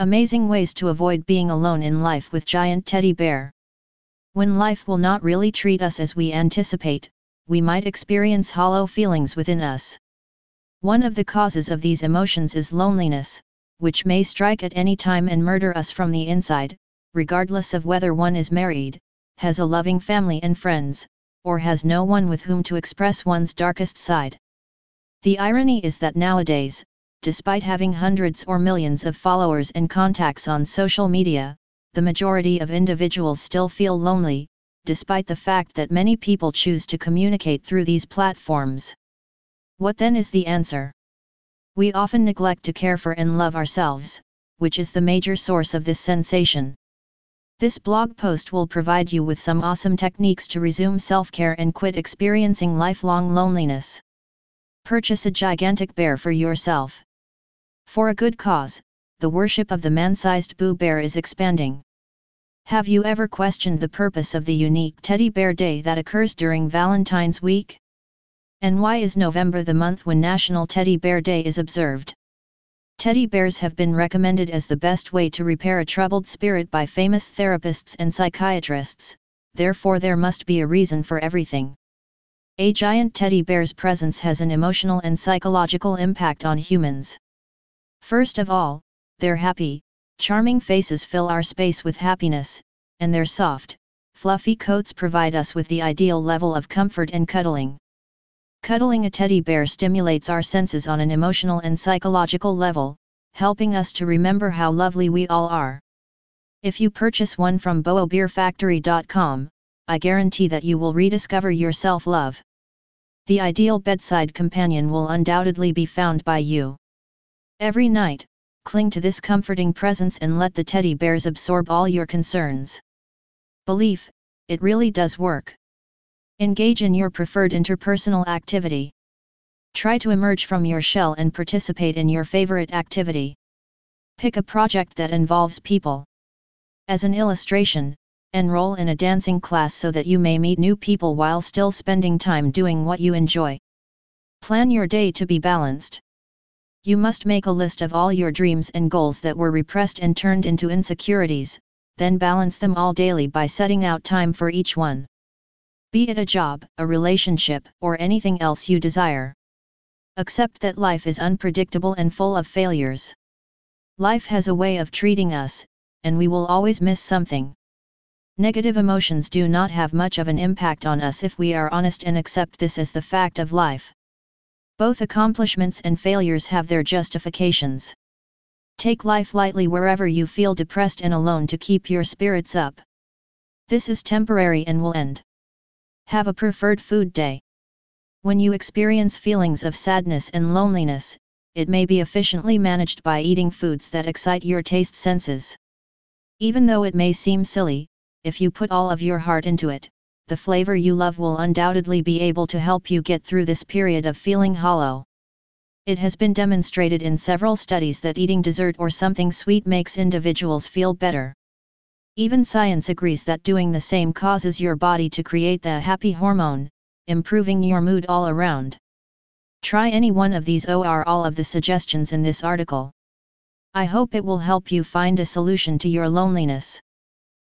Amazing ways to avoid being alone in life with Giant Teddy Bear. When life will not really treat us as we anticipate, we might experience hollow feelings within us. One of the causes of these emotions is loneliness, which may strike at any time and murder us from the inside, regardless of whether one is married, has a loving family and friends, or has no one with whom to express one's darkest side. The irony is that nowadays, despite having hundreds or millions of followers and contacts on social media, the majority of individuals still feel lonely, despite the fact that many people choose to communicate through these platforms. What then is the answer? We often neglect to care for and love ourselves, which is the major source of this sensation. This blog post will provide you with some awesome techniques to resume self-care and quit experiencing lifelong loneliness. Purchase a gigantic bear for yourself. For a good cause, the worship of the man-sized Boo Bear is expanding. Have you ever questioned the purpose of the unique Teddy Bear Day that occurs during Valentine's Week? And why is November the month when National Teddy Bear Day is observed? Teddy bears have been recommended as the best way to repair a troubled spirit by famous therapists and psychiatrists, therefore there must be a reason for everything. A giant teddy bear's presence has an emotional and psychological impact on humans. First of all, their happy, charming faces fill our space with happiness, and their soft, fluffy coats provide us with the ideal level of comfort and cuddling. Cuddling a teddy bear stimulates our senses on an emotional and psychological level, helping us to remember how lovely we all are. If you purchase one from boobearfactory.com, I guarantee that you will rediscover your self-love. The ideal bedside companion will undoubtedly be found by you. Every night, cling to this comforting presence and let the teddy bears absorb all your concerns. Belief, it really does work. Engage in your preferred interpersonal activity. Try to emerge from your shell and participate in your favorite activity. Pick a project that involves people. As an illustration, enroll in a dancing class so that you may meet new people while still spending time doing what you enjoy. Plan your day to be balanced. You must make a list of all your dreams and goals that were repressed and turned into insecurities, then balance them all daily by setting out time for each one be it a job, a relationship, or anything else you desire. Accept that life is unpredictable and full of failures. Life has a way of treating us, and we will always miss something. Negative emotions do not have much of an impact on us if we are honest and accept this as the fact of life. Both accomplishments and failures have their justifications. Take life lightly wherever you feel depressed and alone to keep your spirits up. This is temporary and will end. Have a preferred food day. When you experience feelings of sadness and loneliness, it may be efficiently managed by eating foods that excite your taste senses. Even though it may seem silly, if you put all of your heart into it, the flavor you love will undoubtedly be able to help you get through this period of feeling hollow. It has been demonstrated in several studies that eating dessert or something sweet makes individuals feel better. Even science agrees that doing the same causes your body to create the happy hormone, improving your mood all around. Try any one of these or all of the suggestions in this article. I hope it will help you find a solution to your loneliness.